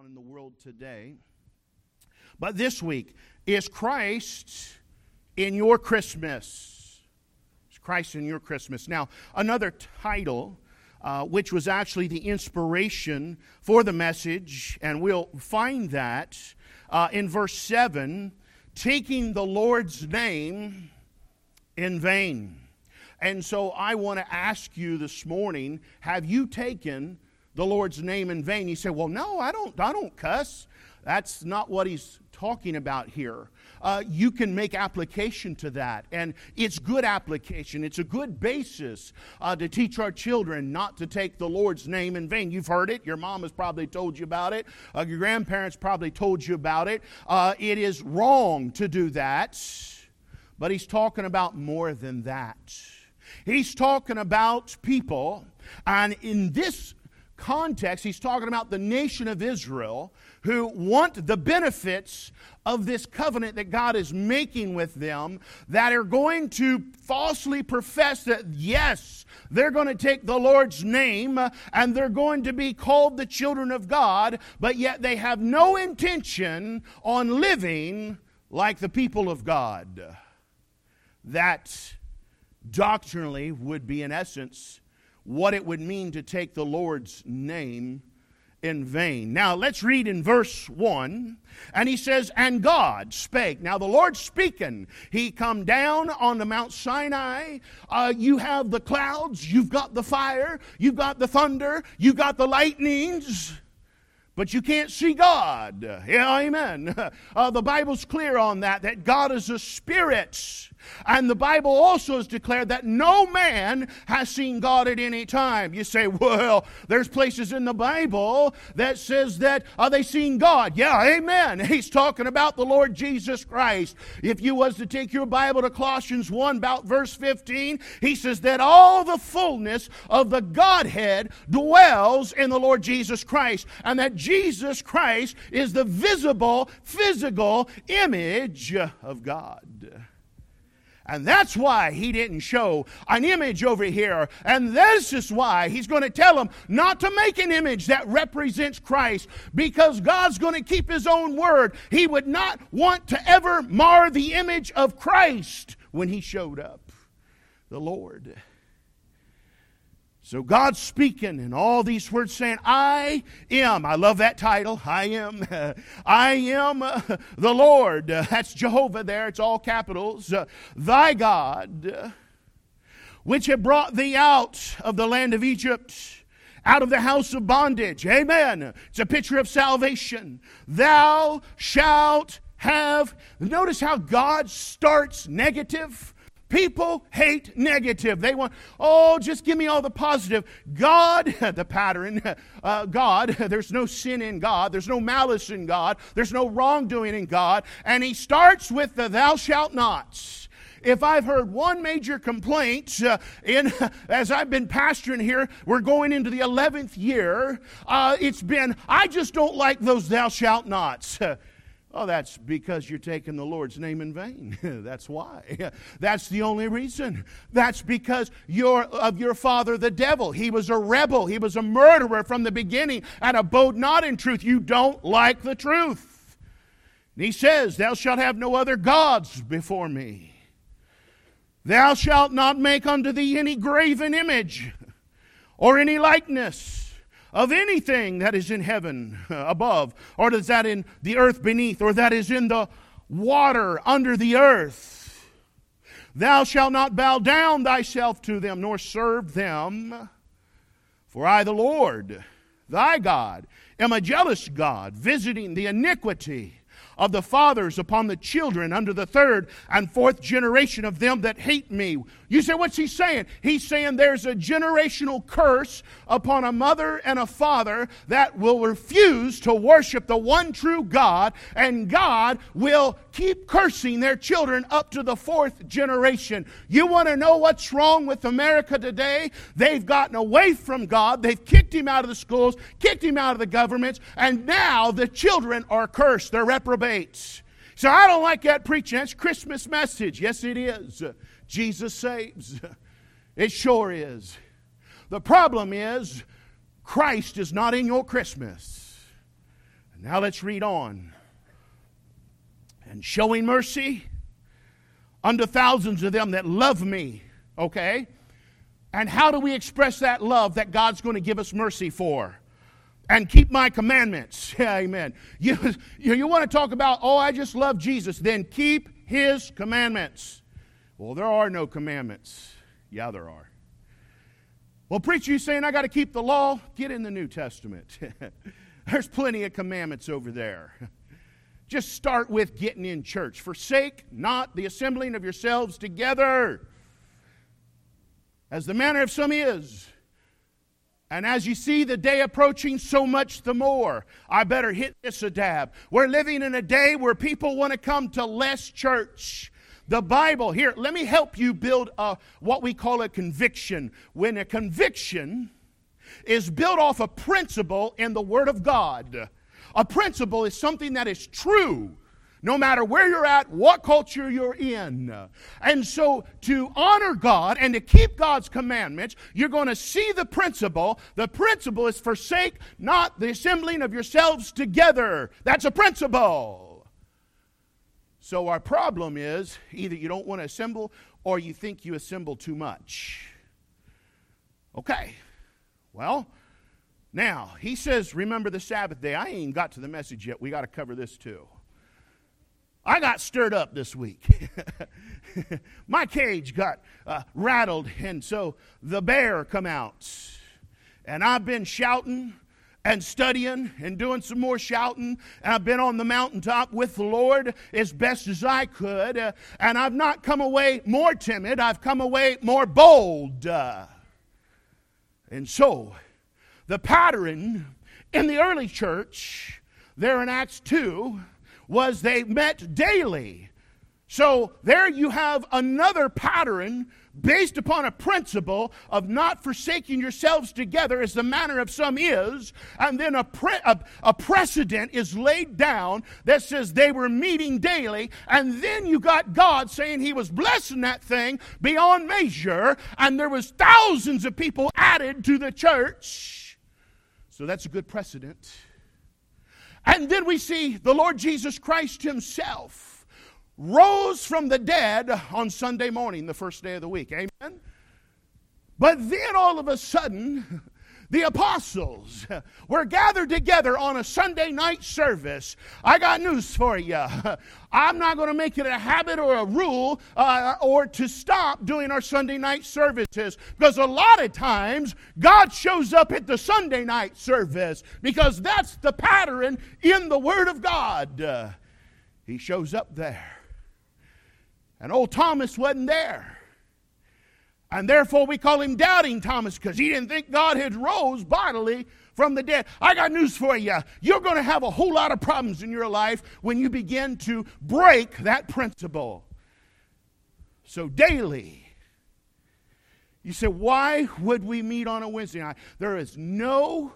on in the world today. But this week, is Christ in your Christmas? Is Christ in your Christmas? Now, another title, uh, which was actually the inspiration for the message, and we'll find that uh, in verse 7 taking the Lord's name in vain. And so I want to ask you this morning have you taken the Lord's name in vain? You say, well, no, I don't, I don't cuss. That's not what he's talking about here. Uh, you can make application to that, and it's good application. It's a good basis uh, to teach our children not to take the Lord's name in vain. You've heard it. Your mom has probably told you about it. Uh, your grandparents probably told you about it. Uh, it is wrong to do that, but he's talking about more than that. He's talking about people, and in this context, he's talking about the nation of Israel who want the benefits of this covenant that God is making with them that are going to falsely profess that, yes, they're going to take the Lord's name and they're going to be called the children of God, but yet they have no intention on living like the people of God. That doctrinally would be, in essence, what it would mean to take the Lord's name in vain. Now let's read in verse 1. And he says, And God spake. Now the Lord speaking. He come down on the Mount Sinai. Uh, you have the clouds, you've got the fire, you've got the thunder, you've got the lightnings but you can't see God. Yeah, amen. Uh, the Bible's clear on that, that God is a spirit. And the Bible also has declared that no man has seen God at any time. You say, well, there's places in the Bible that says that are they seeing God? Yeah, amen. He's talking about the Lord Jesus Christ. If you was to take your Bible to Colossians 1 about verse 15, he says that all the fullness of the Godhead dwells in the Lord Jesus Christ and that Jesus Christ is the visible physical image of God. And that's why he didn't show an image over here. And this is why he's going to tell them not to make an image that represents Christ because God's going to keep his own word. He would not want to ever mar the image of Christ when he showed up, the Lord. So God's speaking and all these words saying, I am. I love that title. I am. I am uh, the Lord. Uh, that's Jehovah there. It's all capitals. Uh, thy God, which have brought thee out of the land of Egypt out of the house of bondage. Amen. It's a picture of salvation. Thou shalt have. Notice how God starts negative. People hate negative. They want, oh, just give me all the positive. God, the pattern, uh, God, there's no sin in God. There's no malice in God. There's no wrongdoing in God. And he starts with the thou shalt nots. If I've heard one major complaint uh, in as I've been pastoring here, we're going into the 11th year. Uh, it's been, I just don't like those thou shalt nots. Oh, that's because you're taking the Lord's name in vain. that's why. That's the only reason. That's because you're of your father, the devil. He was a rebel. He was a murderer from the beginning and abode not in truth. You don't like the truth. And he says, Thou shalt have no other gods before me. Thou shalt not make unto thee any graven image or any likeness of anything that is in heaven uh, above, or is that in the earth beneath, or that is in the water under the earth. Thou shalt not bow down thyself to them, nor serve them. For I, the Lord, thy God, am a jealous God, visiting the iniquity of the fathers upon the children under the third and fourth generation of them that hate me. You say, what's he saying? He's saying there's a generational curse upon a mother and a father that will refuse to worship the one true God, and God will keep cursing their children up to the fourth generation. You want to know what's wrong with America today? They've gotten away from God, they've kicked him out of the schools, kicked him out of the governments, and now the children are cursed. They're So I don't like that preaching. That's Christmas message. Yes, it is. Jesus saves. It sure is. The problem is Christ is not in your Christmas. Now let's read on. And showing mercy unto thousands of them that love me. Okay? And how do we express that love that God's going to give us mercy for? And keep my commandments. Yeah, amen. You, you, you want to talk about, oh, I just love Jesus, then keep his commandments. Well, there are no commandments. Yeah, there are. Well, preacher, you saying I got to keep the law? Get in the New Testament. There's plenty of commandments over there. Just start with getting in church. Forsake not the assembling of yourselves together, as the manner of some is. And as you see the day approaching, so much the more. I better hit this a dab. We're living in a day where people want to come to less church. The Bible, here, let me help you build a, what we call a conviction. When a conviction is built off a principle in the Word of God. A principle is something that is true no matter where you're at, what culture you're in. And so, to honor God and to keep God's commandments, you're going to see the principle. The principle is forsake not the assembling of yourselves together. That's a principle. So, our problem is either you don't want to assemble or you think you assemble too much. Okay. Well, now, he says, remember the Sabbath day. I ain't got to the message yet. We got to cover this too. I got stirred up this week. My cage got uh, rattled, and so the bear come out. And I've been shouting and studying and doing some more shouting. And I've been on the mountaintop with the Lord as best as I could. Uh, and I've not come away more timid, I've come away more bold. Uh, and so, the pattern in the early church, there in Acts 2, was they met daily. So there you have another pattern based upon a principle of not forsaking yourselves together as the manner of some is, and then a, pre- a, a, precedent is laid down that says they were meeting daily, and then you got God saying He was blessing that thing beyond measure, and there was thousands of people added to the church. So that's a good precedent. And then we see the Lord Jesus Christ Himself rose from the dead on Sunday morning, the first day of the week. Amen? But then all of a sudden, the apostles were gathered together on a Sunday night service. I got news for you. I'm not going to make it a habit or a rule uh, or to stop doing our Sunday night services because a lot of times God shows up at the Sunday night service because that's the pattern in the Word of God. Uh, he shows up there. And old Thomas wasn't there. And therefore, we call him Doubting Thomas because he didn't think God had rose bodily from the dead. I got news for you. You're going to have a whole lot of problems in your life when you begin to break that principle. So, daily, you say, why would we meet on a Wednesday night? There is no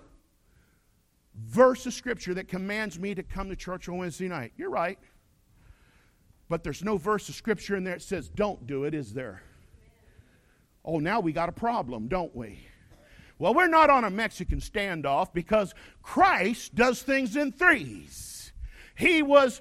verse of Scripture that commands me to come to church on Wednesday night. You're right. But there's no verse of Scripture in there that says, don't do it, is there? Oh, now we got a problem, don't we? Well, we're not on a Mexican standoff because Christ does things in threes. He was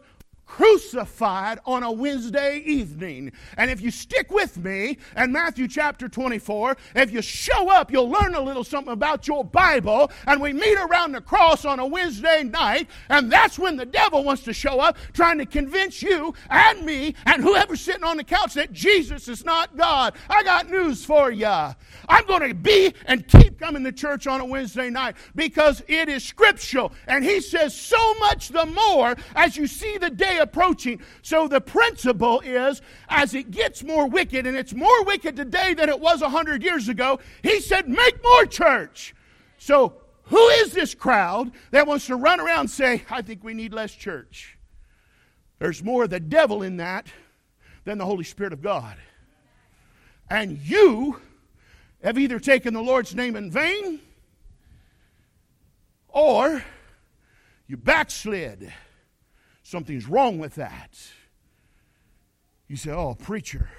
crucified on a Wednesday evening. And if you stick with me in Matthew chapter 24, if you show up, you'll learn a little something about your Bible. And we meet around the cross on a Wednesday night, and that's when the devil wants to show up, trying to convince you and me and whoever's sitting on the couch that Jesus is not God. I got news for you. I'm going to be and keep coming to church on a Wednesday night because it is scriptural. And he says, so much the more as you see the day approaching. So the principle is as it gets more wicked, and it's more wicked today than it was a hundred years ago, he said, make more church. So who is this crowd that wants to run around and say, I think we need less church? There's more of the devil in that than the Holy Spirit of God. And you have either taken the Lord's name in vain or you backslid. Something's wrong with that. You say, oh, preacher,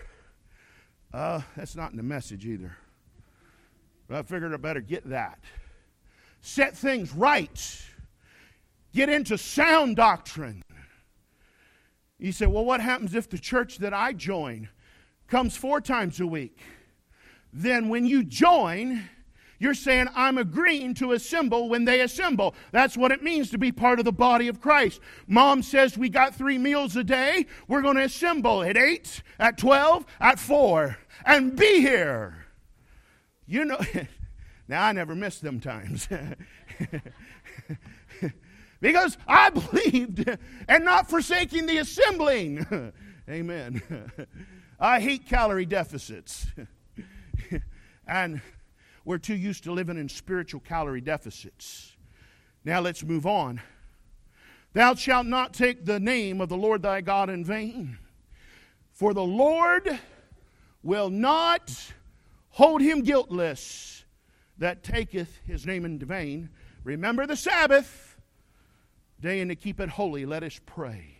uh, that's not in the message either. But I figured I better get that. Set things right. get into sound doctrine. You say, well, what happens if the church that I join comes four times a week? Then when you join, you're saying, I'm agreeing to assemble when they assemble. That's what it means to be part of the body of Christ. Mom says we got three meals a day. We're going to assemble at 8, at 12, at 4, and be here. You know, now I never miss them times. because I believed and not forsaking the assembling. Amen. I hate calorie deficits. and we're too used to living in spiritual calorie deficits. Now let's move on. Thou shalt not take the name of the Lord thy God in vain, for the Lord will not hold him guiltless that taketh his name in vain. Remember the Sabbath day and to keep it holy. Let us pray.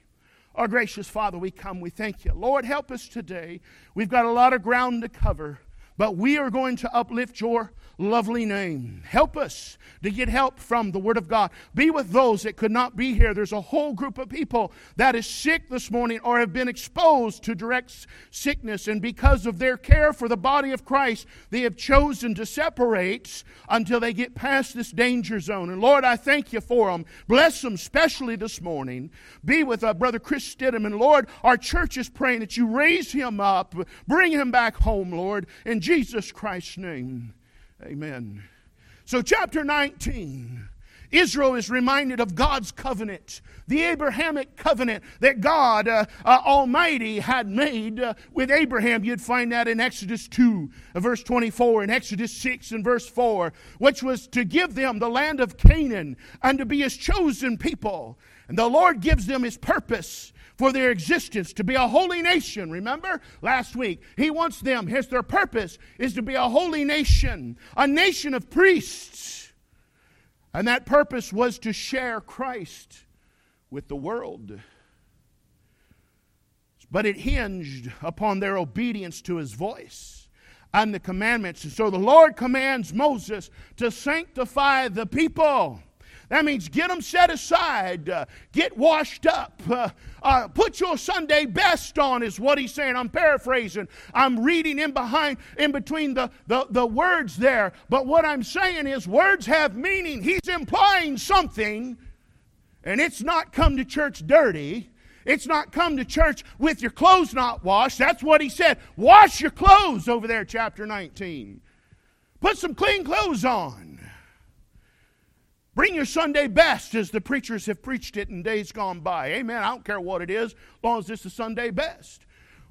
Our gracious Father, we come, we thank you. Lord, help us today. We've got a lot of ground to cover. But we are going to uplift your lovely name. Help us to get help from the Word of God. Be with those that could not be here. There's a whole group of people that is sick this morning or have been exposed to direct sickness. And because of their care for the body of Christ, they have chosen to separate until they get past this danger zone. And Lord, I thank you for them. Bless them, especially this morning. Be with uh, Brother Chris Stidham. And Lord, our church is praying that you raise him up, bring him back home, Lord. In Jesus Christ's name, amen. So, chapter 19. Israel is reminded of God's covenant, the Abrahamic covenant that God uh, uh, Almighty had made uh, with Abraham. You'd find that in Exodus 2, uh, verse 24, and Exodus 6, and verse 4, which was to give them the land of Canaan and to be his chosen people. And the Lord gives them his purpose for their existence to be a holy nation. Remember last week? He wants them, his their purpose is to be a holy nation, a nation of priests. And that purpose was to share Christ with the world. But it hinged upon their obedience to his voice and the commandments. And so the Lord commands Moses to sanctify the people. That means get them set aside, uh, get washed up, uh, uh, put your Sunday best on, is what he's saying. I'm paraphrasing. I'm reading in behind, in between the, the, the words there. But what I'm saying is, words have meaning. He's implying something, and it's not come to church dirty. It's not come to church with your clothes not washed. That's what he said. Wash your clothes over there, chapter 19. Put some clean clothes on. Bring your Sunday best, as the preachers have preached it in days gone by. Amen. I don't care what it is, as long as it's the Sunday best.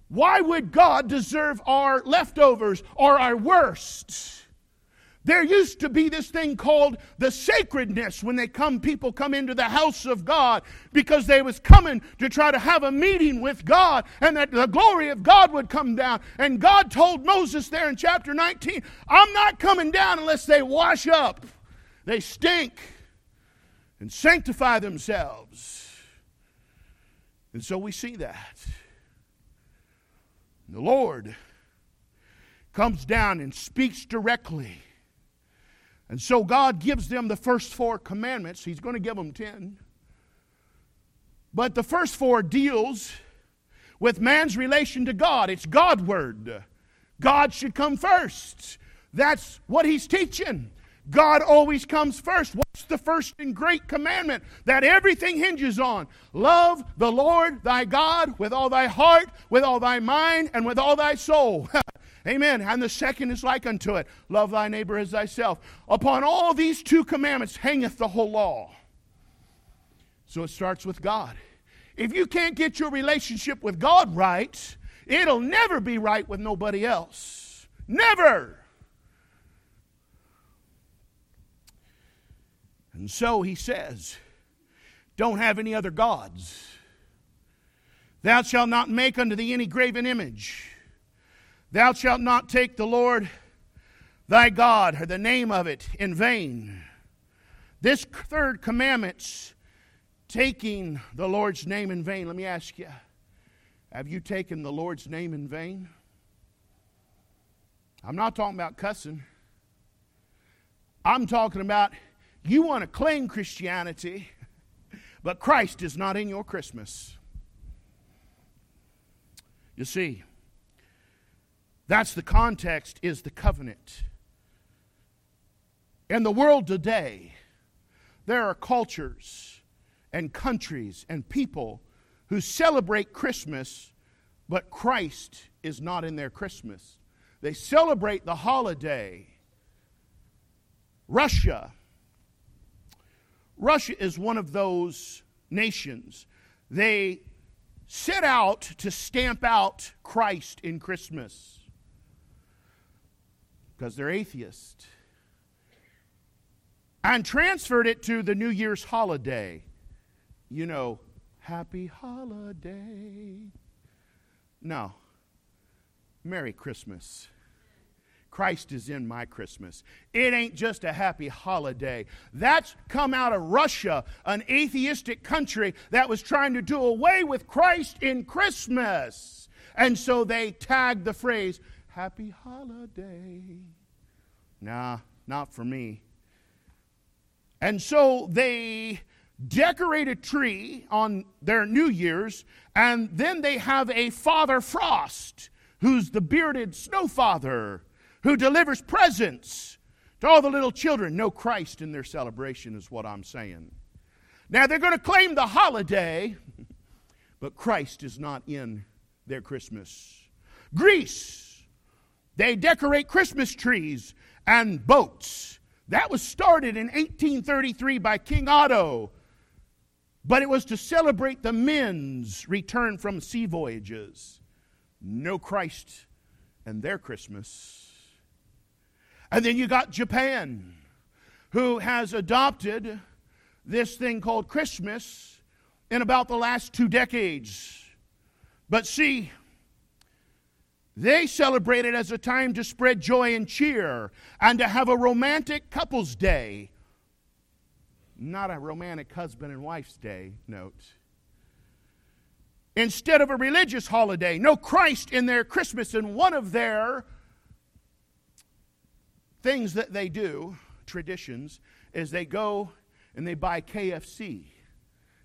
Why would God deserve our leftovers or our worst? There used to be this thing called the sacredness when they come, people come into the house of God because they was coming to try to have a meeting with God and that the glory of God would come down. And God told Moses there in chapter 19, I'm not coming down unless they wash up. They stink and sanctify themselves. And so we see that. The Lord comes down and speaks directly. And so God gives them the first four commandments. He's going to give them ten. But the first four deals with man's relation to God. It's Godward. God should come first. That's what he's teaching. God always comes first. What's the first and great commandment that everything hinges on? Love the Lord thy God with all thy heart, with all thy mind, and with all thy soul. Amen. And the second is like unto it love thy neighbor as thyself. Upon all these two commandments hangeth the whole law. So it starts with God. If you can't get your relationship with God right, it'll never be right with nobody else. Never. And so he says, Don't have any other gods. Thou shalt not make unto thee any graven image. Thou shalt not take the Lord thy God or the name of it in vain. This third commandment's taking the Lord's name in vain. Let me ask you have you taken the Lord's name in vain? I'm not talking about cussing. I'm talking about you want to claim Christianity, But Christ is not in your Christmas. You see, that's the context, is the covenant. In the world today, there are cultures and countries and people who celebrate Christmas, but Christ is not in their Christmas. They celebrate the holiday. Russia. Russia is one of those nations. They set out to stamp out Christ in Christmas because they're atheist and transferred it to the New Year's holiday. You know, happy holiday. No. Merry Christmas. Christ is in my Christmas. It ain't just a happy holiday. That's come out of Russia, an atheistic country that was trying to do away with Christ in Christmas. And so they tagged the phrase, Happy Holiday. Nah, not for me. And so they decorate a tree on their New Year's, and then they have a Father Frost, who's the bearded snow father, who delivers presents to all the little children. No Christ in their celebration, is what I'm saying. Now they're going to claim the holiday, but Christ is not in their Christmas. Greece, they decorate Christmas trees and boats that was started in 1833 by King Otto, but it was to celebrate the men's return from sea voyages. No Christ and their Christmas. And then you got Japan, who has adopted this thing called Christmas in about the last two decades. But see, they celebrate it as a time to spread joy and cheer and to have a romantic couples day. Not a romantic husband and wife's day, note. Instead of a religious holiday, no Christ in their Christmas. And one of their things that they do, traditions, is they go and they buy KFC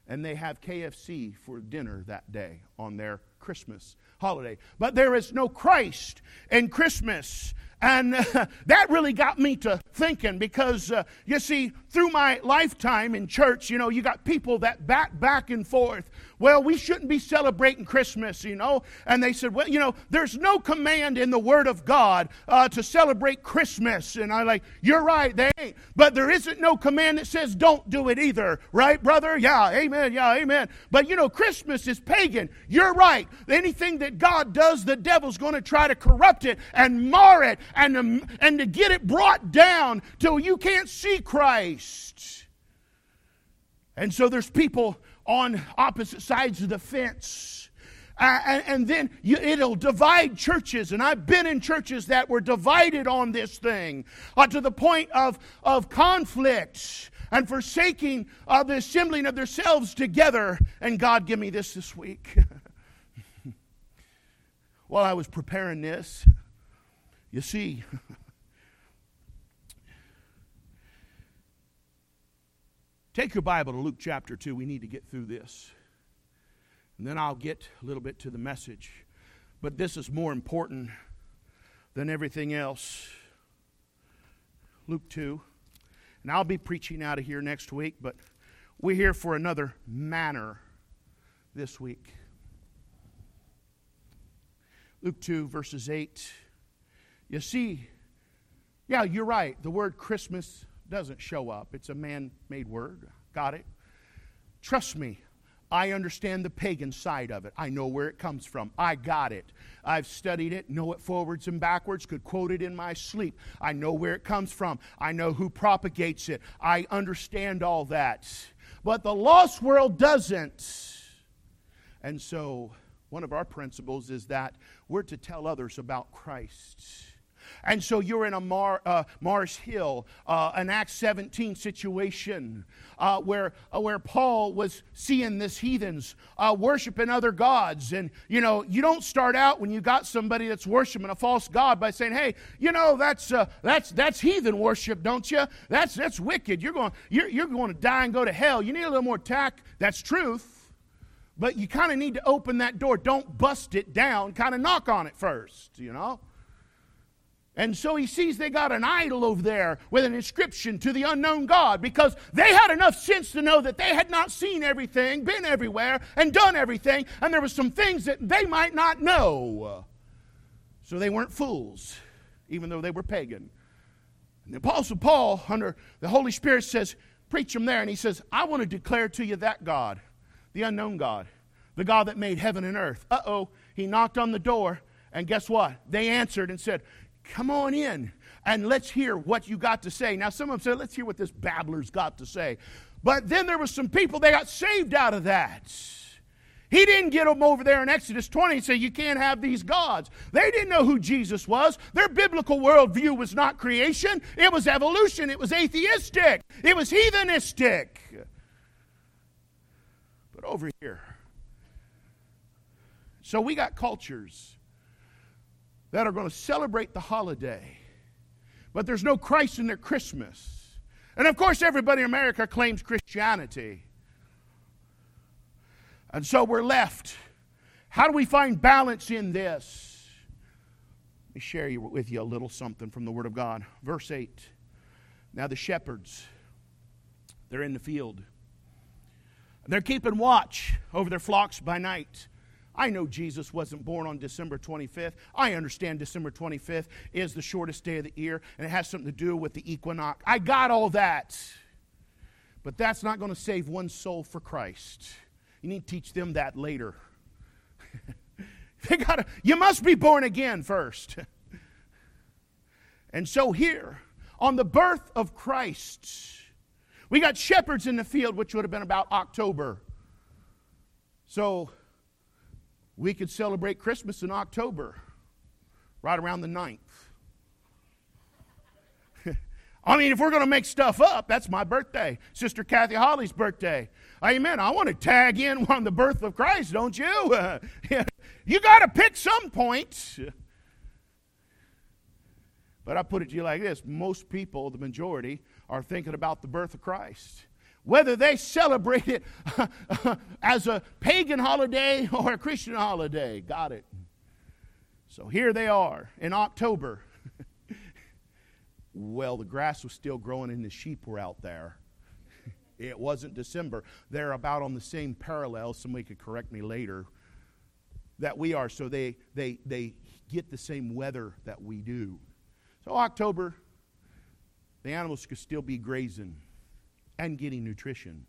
and they have KFC for dinner that day on their Christmas holiday. But there is no Christ in Christmas. And uh, that really got me to thinking because, uh, you see, through my lifetime in church, you know, you got people that bat back and forth well, we shouldn't be celebrating Christmas, you know. And they said, well, you know, there's no command in the Word of God uh, to celebrate Christmas. And I'm like, you're right, they ain't. But there isn't no command that says don't do it either, right, brother? Yeah, amen, yeah, amen. But you know, Christmas is pagan. You're right. Anything that God does, the devil's going to try to corrupt it and mar it and, um, and to get it brought down till you can't see Christ. And so there's people on opposite sides of the fence. Uh, and, and, then you, it'll divide churches. And I've been in churches that were divided on this thing uh, to the point of, of conflict and forsaking uh, the assembling of themselves together. And God, give me this this week. While I was preparing this, you see, Take your Bible to Luke chapter 2. We need to get through this. And then I'll get a little bit to the message. But this is more important than everything else. Luke 2. And I'll be preaching out of here next week, but we're here for another manner this week. Luke 2, verses 8. You see, yeah, you're right. The word Christmas doesn't show up. It's a man made word. Got it? Trust me, I understand the pagan side of it. I know where it comes from. I got it. I've studied it, know it forwards and backwards, could quote it in my sleep. I know where it comes from. I know who propagates it. I understand all that. But the lost world doesn't. And so, one of our principles is that we're to tell others about Christ. And so you're in a Mar, uh, Mars Hill, uh, an Acts 17 situation uh, where, uh, where Paul was seeing this heathens uh, worshiping other gods. And, you know, you don't start out when you got somebody that's worshiping a false god by saying, hey, you know, that's, uh, that's, that's heathen worship, don't you? That's, that's wicked. You're going, you're, you're going to die and go to hell. You need a little more tact. That's truth. But you kind of need to open that door. Don't bust it down. Kind of knock on it first, you know? And so he sees they got an idol over there with an inscription to the unknown God because they had enough sense to know that they had not seen everything, been everywhere, and done everything, and there were some things that they might not know. So they weren't fools, even though they were pagan. And the Apostle Paul, under the Holy Spirit, says, Preach them there. And he says, I want to declare to you that God, the unknown God, the God that made heaven and earth. Uh oh, he knocked on the door, and guess what? They answered and said, Come on in and let's hear what you got to say. Now, some of them said, let's hear what this babbler's got to say. But then there were some people, they got saved out of that. He didn't get them over there in Exodus 20 and say, You can't have these gods. They didn't know who Jesus was. Their biblical worldview was not creation, it was evolution, it was atheistic, it was heathenistic. But over here, so we got cultures that are going to celebrate the holiday, but there's no Christ in their Christmas. And of course, everybody in America claims Christianity. And so we're left. How do we find balance in this? Let me share with you a little something from the Word of God. Verse 8. Now the shepherds, they're in the field. They're keeping watch over their flocks by night. I know Jesus wasn't born on December 25th. I understand December 25th is the shortest day of the year and it has something to do with the equinox. I got all that. But that's not going to save one soul for Christ. You need to teach them that later. they gotta, you must be born again first. and so here on the birth of Christ, we got shepherds in the field, which would have been about October. So we could celebrate Christmas in October, right around the 9th. I mean, if we're going to make stuff up, that's my birthday. Sister Kathy Holly's birthday. Amen. I want to tag in on the birth of Christ, don't you? you got to pick some point. But I put it to you like this most people, the majority, are thinking about the birth of Christ whether they celebrate it as a pagan holiday or a Christian holiday. Got it. So here they are in October. well, the grass was still growing and the sheep were out there. It wasn't December. They're about on the same parallel. Somebody could correct me later. That we are. So they, they, they get the same weather that we do. So, October, the animals could still be grazing and getting nutrition.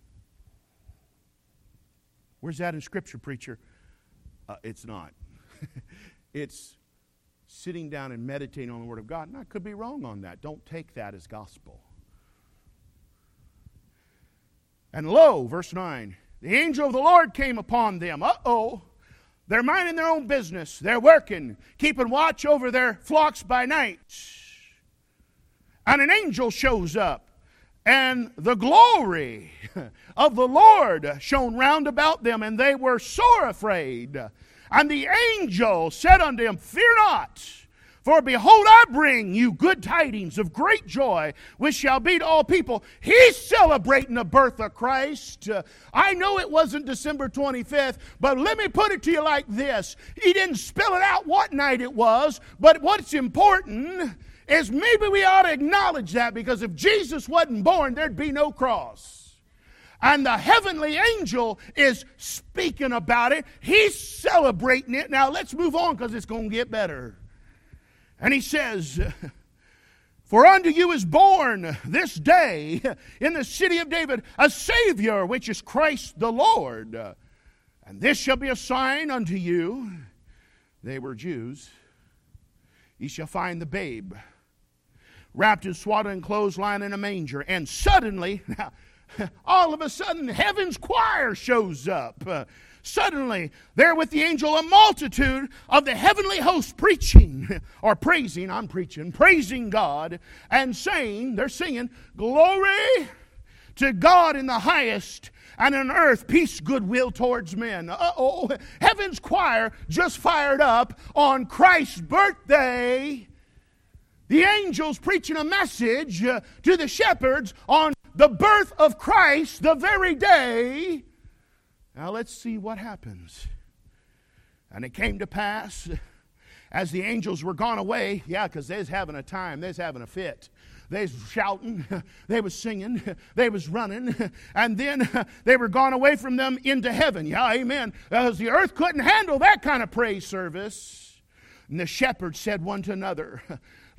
Where's that in Scripture, preacher? Uh, it's not. it's sitting down and meditating on the Word of God. And I could be wrong on that. Don't take that as gospel. And lo, verse 9, the angel of the Lord came upon them. Uh oh. They're minding their own business. They're working, keeping watch over their flocks by night. And an angel shows up and the glory of the Lord shone round about them, and they were sore afraid. And the angel said unto them, Fear not, for behold, I bring you good tidings of great joy, which shall be to all people. He's celebrating the birth of Christ. I know it wasn't December 25th, but let me put it to you like this He didn't spell it out what night it was, but what's important is maybe we ought to acknowledge that because if Jesus wasn't born, there'd be no cross. And the heavenly angel is speaking about it. He's celebrating it. Now let's move on because it's going to get better. And he says, For unto you is born this day in the city of David a Savior, which is Christ the Lord. And this shall be a sign unto you. They were Jews. Ye shall find the babe wrapped in swaddling clothes, lying in a manger. And suddenly, all of a sudden heaven's choir shows up. Uh, suddenly, there with the angel, a multitude of the heavenly host preaching or praising, I'm preaching, praising God and saying, they're singing, Glory to God in the highest and on earth peace, goodwill towards men. Uh oh, heaven's choir just fired up on Christ's birthday. The angels preaching a message uh, to the shepherds on the birth of Christ the very day. Now let's see what happens. And it came to pass as the angels were gone away, yeah, because they was having a time, they was having a fit. They was shouting, they was singing, they was running, and then they were gone away from them into heaven. Yeah, amen. Because the earth couldn't handle that kind of praise service. And the shepherds said one to another,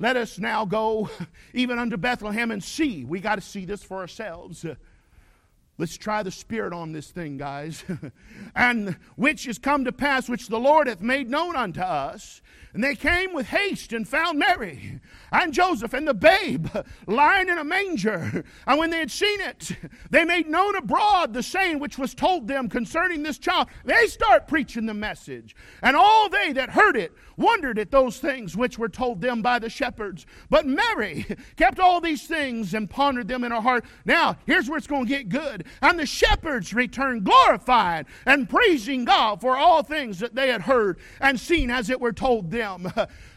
Let us now go even unto Bethlehem and see. We got to see this for ourselves. Let's try the Spirit on this thing, guys. and which is come to pass, which the Lord hath made known unto us. And they came with haste and found Mary and Joseph and the babe lying in a manger. And when they had seen it, they made known abroad the saying which was told them concerning this child. They start preaching the message. And all they that heard it wondered at those things which were told them by the shepherds. But Mary kept all these things and pondered them in her heart. Now, here's where it's going to get good. And the shepherds returned glorified and praising God for all things that they had heard and seen as it were told them.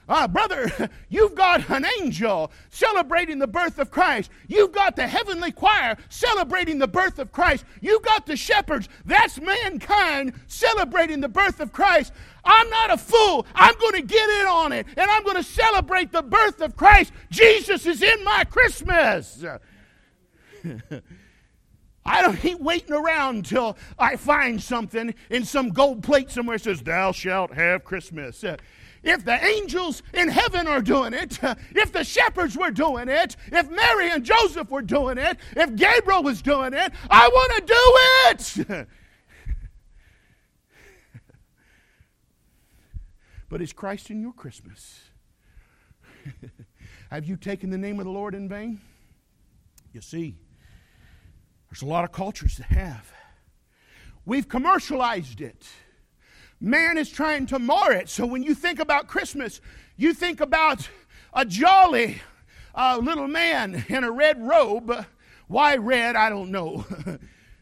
Uh, brother, you've got an angel celebrating the birth of Christ. You've got the heavenly choir celebrating the birth of Christ. You've got the shepherds. That's mankind celebrating the birth of Christ. I'm not a fool. I'm going to get in on it and I'm going to celebrate the birth of Christ. Jesus is in my Christmas. I don't keep waiting around until I find something in some gold plate somewhere says, Thou shalt have Christmas uh, if the angels in heaven are doing it, uh, if the shepherds were doing it, if Mary and Joseph were doing it, if Gabriel was doing it, I want to do it. but is Christ in your Christmas? Have you taken the name of the Lord in vain? You see, there's a lot of cultures that have. We've commercialized it. Man is trying to mar it. So when you think about Christmas, you think about a jolly uh, little man in a red robe. Why red? I don't know.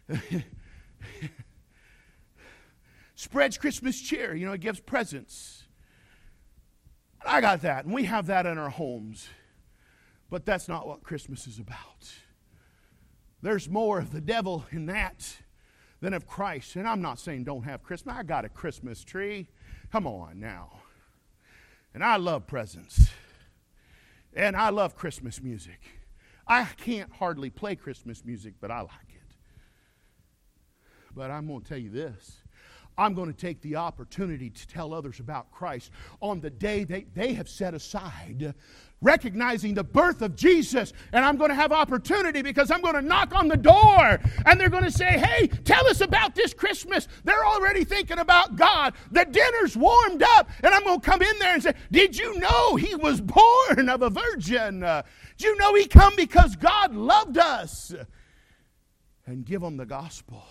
Spreads Christmas cheer, you know, it gives presents. I got that, and we have that in our homes. But that's not what Christmas is about. There's more of the devil in that than of Christ. And I'm not saying don't have Christmas. I got a Christmas tree. Come on now. And I love presents. And I love Christmas music. I can't hardly play Christmas music, but I like it. But I'm going to tell you this I'm going to take the opportunity to tell others about Christ on the day they, they have set aside, recognizing the birth of Jesus. And I'm going to have opportunity because I'm going to knock on the door and they're going to say, Hey, tell us about this Christmas. They're already thinking about God. The dinner's warmed up. And I'm going to come in there and say, Did you know he was born of a virgin? Did you know he come because God loved us? And give them the gospel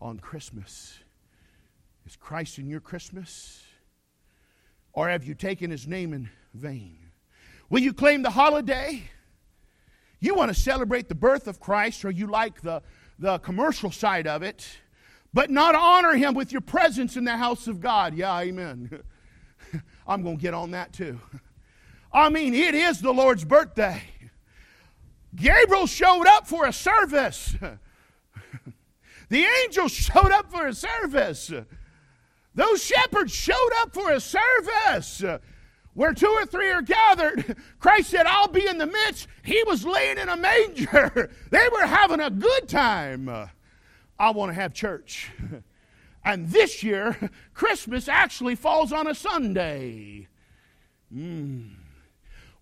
on Christmas. Is Christ in your Christmas? Or have you taken his name in vain? Will you claim the holiday? You want to celebrate the birth of Christ, or you like the, the commercial side of it, but not honor him with your presence in the house of God. Yeah, amen. I'm going to get on that too. I mean, it is the Lord's birthday. Gabriel showed up for a service. the angels showed up for a service. Those shepherds showed up for a service. Where two or three are gathered, Christ said, I'll be in the midst. He was laying in a manger. They were having a good time. I want to have church. And this year, Christmas actually falls on a Sunday. Mm.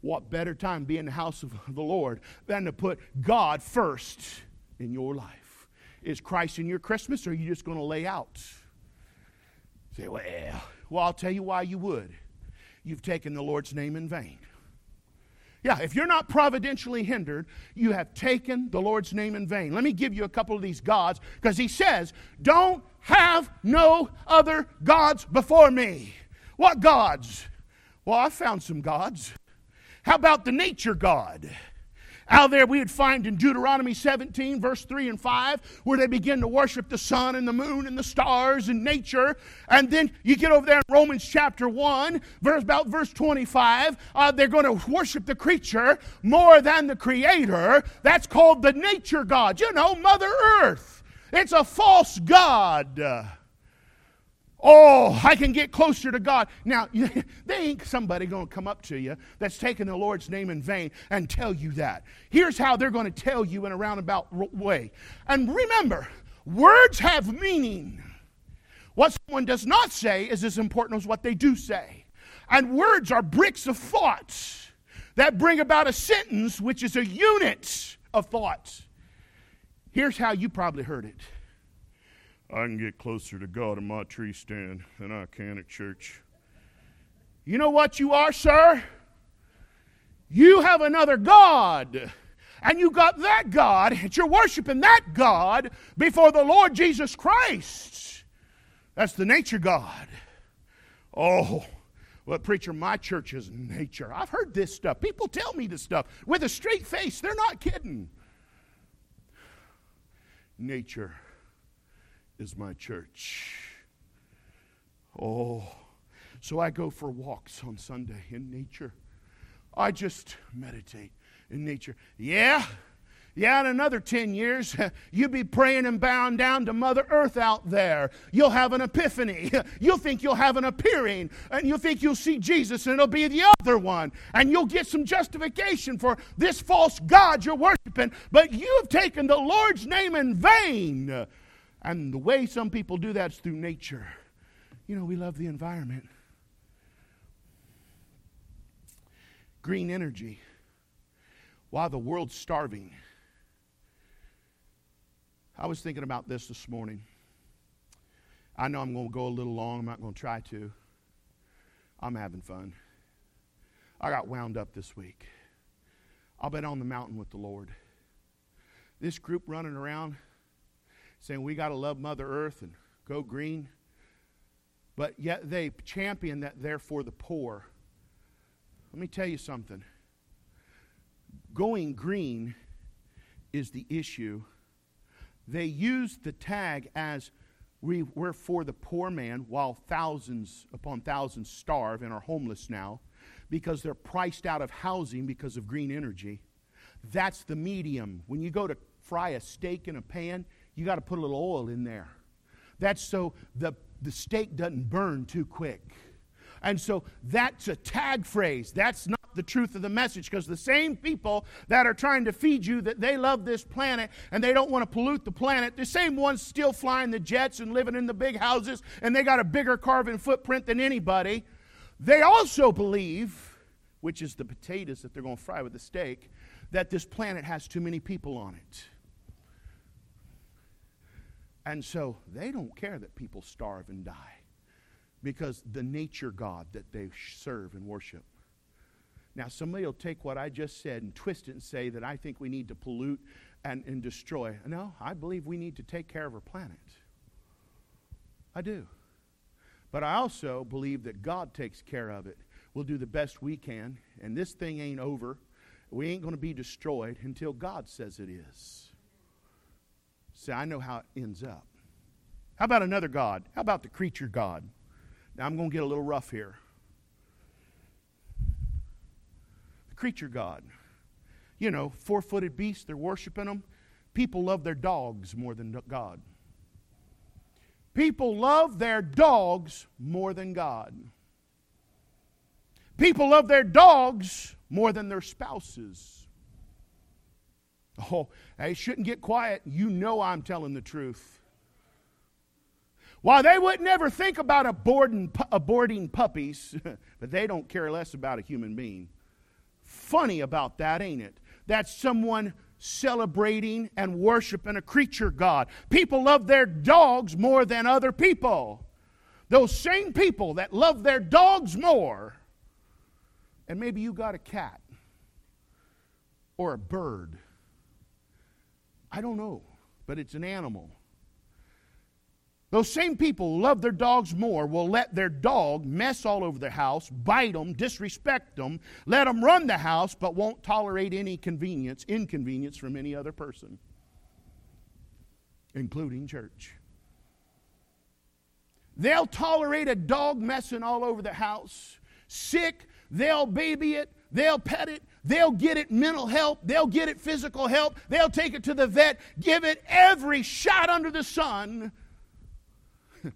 What better time to be in the house of the Lord than to put God first in your life? Is Christ in your Christmas, or are you just going to lay out? Say, well, well, I'll tell you why you would. You've taken the Lord's name in vain. Yeah, if you're not providentially hindered, you have taken the Lord's name in vain. Let me give you a couple of these gods because he says, Don't have no other gods before me. What gods? Well, I found some gods. How about the nature God? Out there, we would find in Deuteronomy 17, verse 3 and 5, where they begin to worship the sun and the moon and the stars and nature. And then you get over there in Romans chapter 1, verse, about verse 25, uh, they're going to worship the creature more than the creator. That's called the nature God. You know, Mother Earth. It's a false God. Oh, I can get closer to God. Now, they ain't somebody going to come up to you that's taking the Lord's name in vain and tell you that. Here's how they're going to tell you in a roundabout way. And remember, words have meaning. What someone does not say is as important as what they do say. And words are bricks of thought that bring about a sentence, which is a unit of thought. Here's how you probably heard it. I can get closer to God in my tree stand than I can at church. You know what you are, sir? You have another God. And you got that God, and you're worshiping that God before the Lord Jesus Christ. That's the nature God. Oh, well, preacher, my church is nature. I've heard this stuff. People tell me this stuff with a straight face. They're not kidding. Nature is my church. Oh, so I go for walks on Sunday in nature. I just meditate in nature. Yeah, yeah, in another 10 years, you'll be praying and bowing down to Mother Earth out there. You'll have an epiphany. You'll think you'll have an appearing, and you'll think you'll see Jesus, and it'll be the other one. And you'll get some justification for this false God you're worshiping, but you have taken the Lord's name in vain. And the way some people do that is through nature. You know, we love the environment. Green energy. While the world's starving. I was thinking about this this morning. I know I'm going to go a little long. I'm not going to try to. I'm having fun. I got wound up this week. I've been on the mountain with the Lord. This group running around, saying we got to love Mother Earth and go green. But yet they champion that they're for the poor. Let me tell you something. Going green is the issue. They use the tag as we, we're for the poor man while thousands upon thousands starve and are homeless now because they're priced out of housing because of green energy. That's the medium. When you go to fry a steak in a pan, you got to put a little oil in there. That's so the, the steak doesn't burn too quick. And so that's a tag phrase. That's not the truth of the message because the same people that are trying to feed you that they love this planet and they don't want to pollute the planet, the same ones still flying the jets and living in the big houses and they got a bigger carbon footprint than anybody. They also believe, which is the potatoes that they're going to fry with the steak, that this planet has too many people on it. And so they don't care that people starve and die because the nature God that they serve and worship. Now, somebody will take what I just said and twist it and say that I think we need to pollute and, and destroy. No, I believe we need to take care of our planet. I do. But I also believe that God takes care of it. We'll do the best we can, and this thing ain't over. We ain't going to be destroyed until God says it is. See, I know how it ends up. How about another God? How about the creature God? Now, I'm going to get a little rough here. The creature God. You know, four footed beasts, they're worshiping them. People love their dogs more than God. People love their dogs more than God. People love their dogs more than their spouses. Oh, hey, shouldn't get quiet. You know I'm telling the truth. Why, they would never think about aborting, aborting puppies, but they don't care less about a human being. Funny about that, ain't it? That's someone celebrating and worshiping a creature God. People love their dogs more than other people. Those same people that love their dogs more, and maybe you got a cat or a bird? I don't know, but it's an animal. Those same people love their dogs more will let their dog mess all over their house, bite them, disrespect them, let them run the house, but won't tolerate any convenience, inconvenience from any other person, including church. They'll tolerate a dog messing all over the house, sick, they'll baby it, they'll pet it, they'll get it mental help, they'll get it physical help, they'll take it to the vet, give it every shot under the sun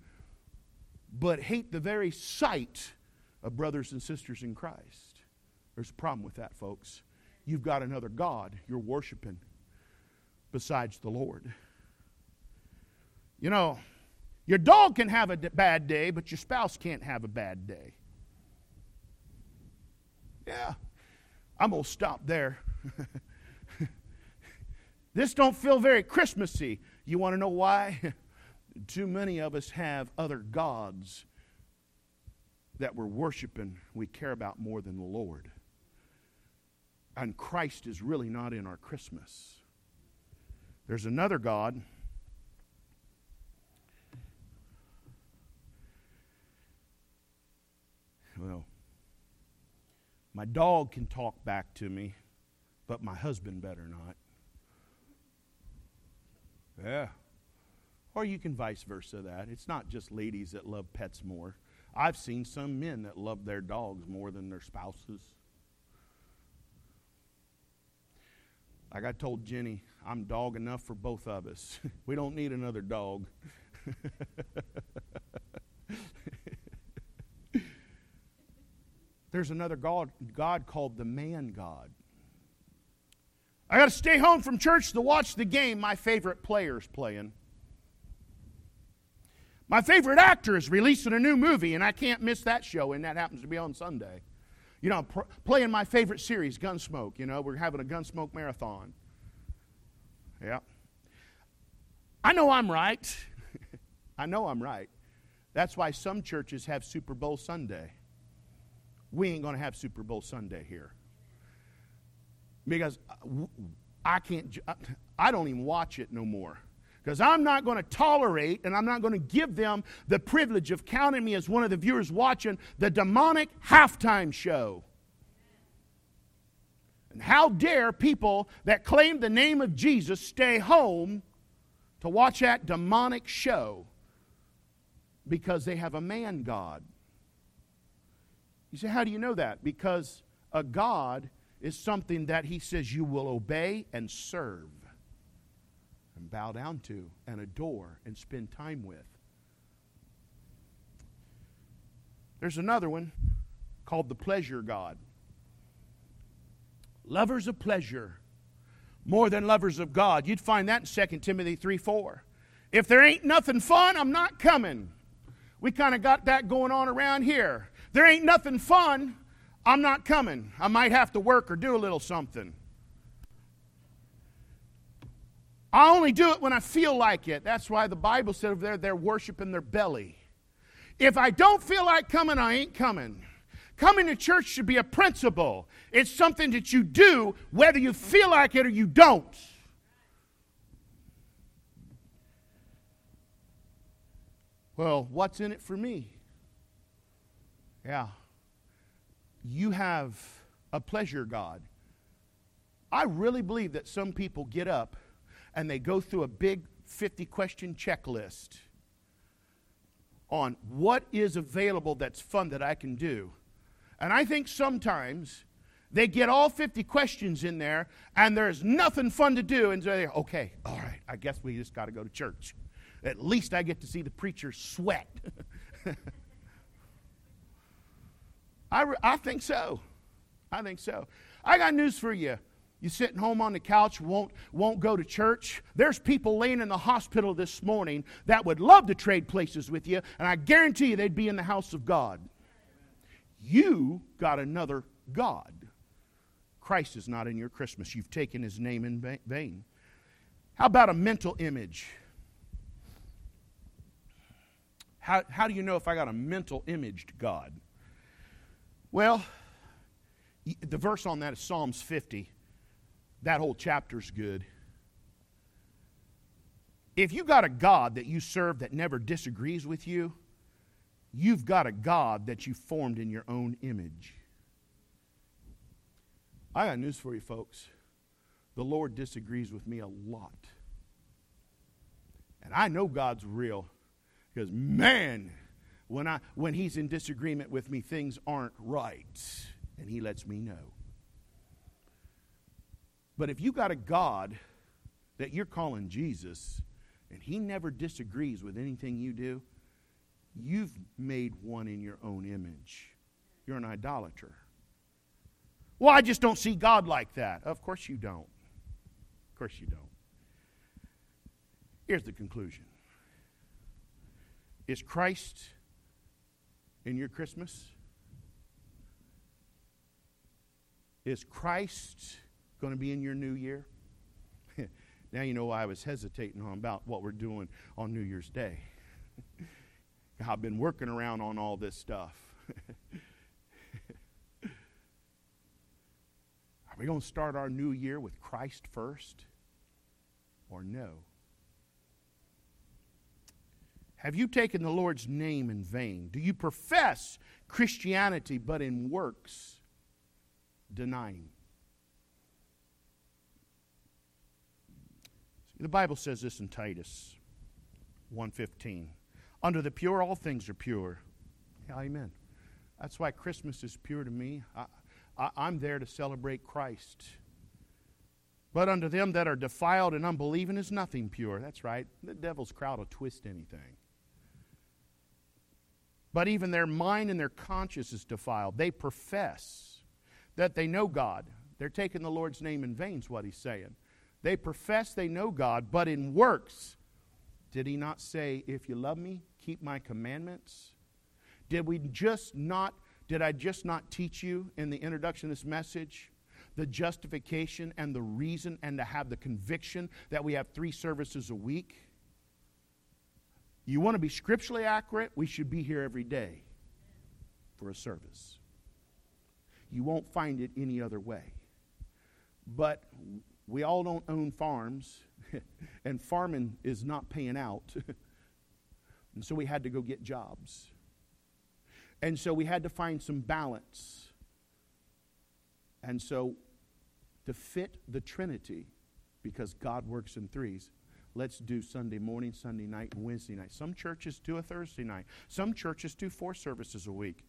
but hate the very sight of brothers and sisters in Christ. There's a problem with that, folks. You've got another God you're worshiping besides the Lord. You know, your dog can have a bad day, but your spouse can't have a bad day. Yeah, I'm going to stop there. this don't feel very Christmassy. You want to know why? Too many of us have other gods that we're worshiping, we care about more than the Lord. And Christ is really not in our Christmas. There's another God. Well, my dog can talk back to me, but my husband better not. Yeah. Or you can vice versa that. It's not just ladies that love pets more. I've seen some men that love their dogs more than their spouses. Like I told Jenny, I'm dog enough for both of us. we don't need another dog. There's another God, God called the man God. I got to stay home from church to watch the game my favorite player's playing. My favorite actor is releasing a new movie, and I can't miss that show, and that happens to be on Sunday. You know, pr- playing my favorite series, Gunsmoke. You know, we're having a Gunsmoke marathon. Yeah. I know I'm right. I know I'm right. That's why some churches have Super Bowl Sunday. We ain't going to have Super Bowl Sunday here. Because uh, I can't, I don't even watch it no more. Because I'm not going to tolerate and I'm not going to give them the privilege of counting me as one of the viewers watching the demonic halftime show. And how dare people that claim the name of Jesus stay home to watch that demonic show because they have a man God? You say, how do you know that? Because a God is something that he says you will obey and serve and bow down to and adore and spend time with. There's another one called the pleasure God. Lovers of pleasure more than lovers of God. You'd find that in 2 Timothy 3 4. If there ain't nothing fun, I'm not coming. We kind of got that going on around here. There ain't nothing fun, I'm not coming. I might have to work or do a little something. I only do it when I feel like it. That's why the Bible said over there they're worshiping their belly. If I don't feel like coming, I ain't coming. Coming to church should be a principle. It's something that you do whether you feel like it or you don't. Well, what's in it for me? Yeah. You have a pleasure God. I really believe that some people get up and they go through a big 50 question checklist on what is available that's fun that I can do. And I think sometimes they get all 50 questions in there and there's nothing fun to do. And so they okay, all right, I guess we just got to go to church. At least I get to see the preacher sweat. I, I think so. I think so. I got news for you. You sitting home on the couch, won't, won't go to church. There's people laying in the hospital this morning that would love to trade places with you, and I guarantee you they'd be in the house of God. You got another God. Christ is not in your Christmas. You've taken his name in vain. How about a mental image? How, how do you know if I got a mental imaged God? Well, the verse on that is Psalms 50. That whole chapter's good. If you got a God that you serve that never disagrees with you, you've got a God that you formed in your own image. I got news for you, folks. The Lord disagrees with me a lot. And I know God's real because, man, when, I, when He's in disagreement with me, things aren't right. And He lets me know. But if you got a God that you're calling Jesus, and He never disagrees with anything you do, you've made one in your own image. You're an idolater. Well, I just don't see God like that. Of course you don't. Of course you don't. Here's the conclusion Is Christ in your Christmas? Is Christ going to be in your new year? now you know why I was hesitating on about what we're doing on New Year's Day. I've been working around on all this stuff. Are we going to start our new year with Christ first or no? Have you taken the Lord's name in vain? Do you profess Christianity but in works denying? The Bible says this in Titus 1:15. Under the pure all things are pure. Amen. That's why Christmas is pure to me. I, I, I'm there to celebrate Christ. But unto them that are defiled and unbelieving is nothing pure. That's right. The devil's crowd will twist anything. But even their mind and their conscience is defiled. They profess that they know God. They're taking the Lord's name in vain, is what he's saying. They profess they know God, but in works, did he not say, If you love me, keep my commandments? Did we just not, did I just not teach you in the introduction of this message? The justification and the reason, and to have the conviction that we have three services a week? You want to be scripturally accurate? We should be here every day for a service. You won't find it any other way. But we all don't own farms, and farming is not paying out. and so we had to go get jobs. And so we had to find some balance. And so to fit the Trinity, because God works in threes, let's do Sunday morning, Sunday night, and Wednesday night. Some churches do a Thursday night. Some churches do four services a week.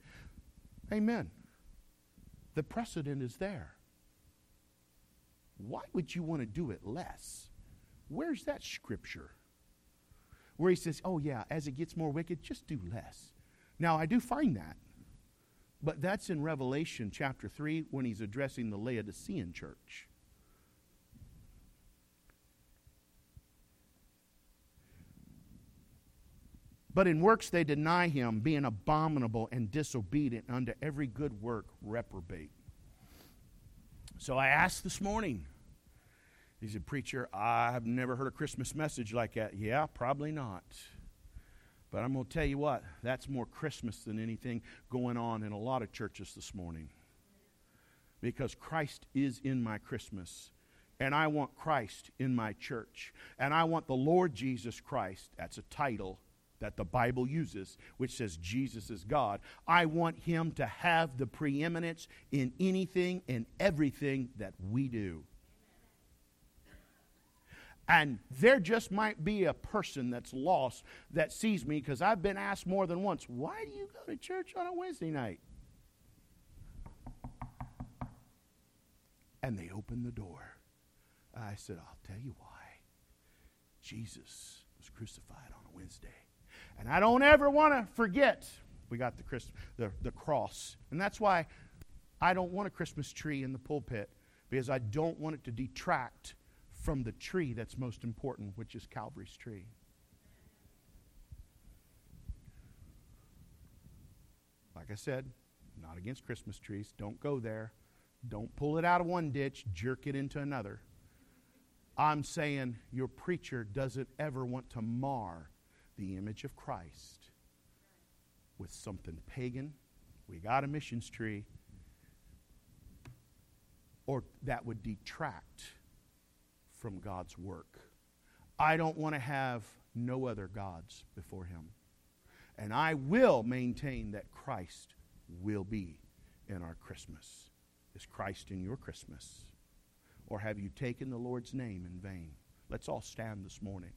Amen. The precedent is there. Why would you want to do it less? Where's that scripture? Where he says, oh, yeah, as it gets more wicked, just do less. Now, I do find that. But that's in Revelation chapter 3 when he's addressing the Laodicean church. But in works they deny him, being abominable and disobedient unto every good work reprobate. So I asked this morning, he said, Preacher, I've never heard a Christmas message like that. Yeah, probably not. But I'm going to tell you what, that's more Christmas than anything going on in a lot of churches this morning. Because Christ is in my Christmas. And I want Christ in my church. And I want the Lord Jesus Christ, that's a title that the Bible uses, which says Jesus is God. I want him to have the preeminence in anything and everything that we do. And there just might be a person that's lost that sees me because I've been asked more than once, why do you go to church on a Wednesday night? And they opened the door. I said, I'll tell you why. Jesus was crucified on a Wednesday. And I don't ever want to forget we got the, Christ, the, the cross. And that's why I don't want a Christmas tree in the pulpit because I don't want it to detract from the tree that's most important, which is Calvary's tree. Like I said, not against Christmas trees. Don't go there. Don't pull it out of one ditch, jerk it into another. I'm saying your preacher doesn't ever want to mar the image of Christ with something pagan. We got a missions tree. Or that would detract from God's work. I don't want to have no other gods before Him. And I will maintain that Christ will be in our Christmas. Is Christ in your Christmas? Or have you taken the Lord's name in vain? Let's all stand this morning.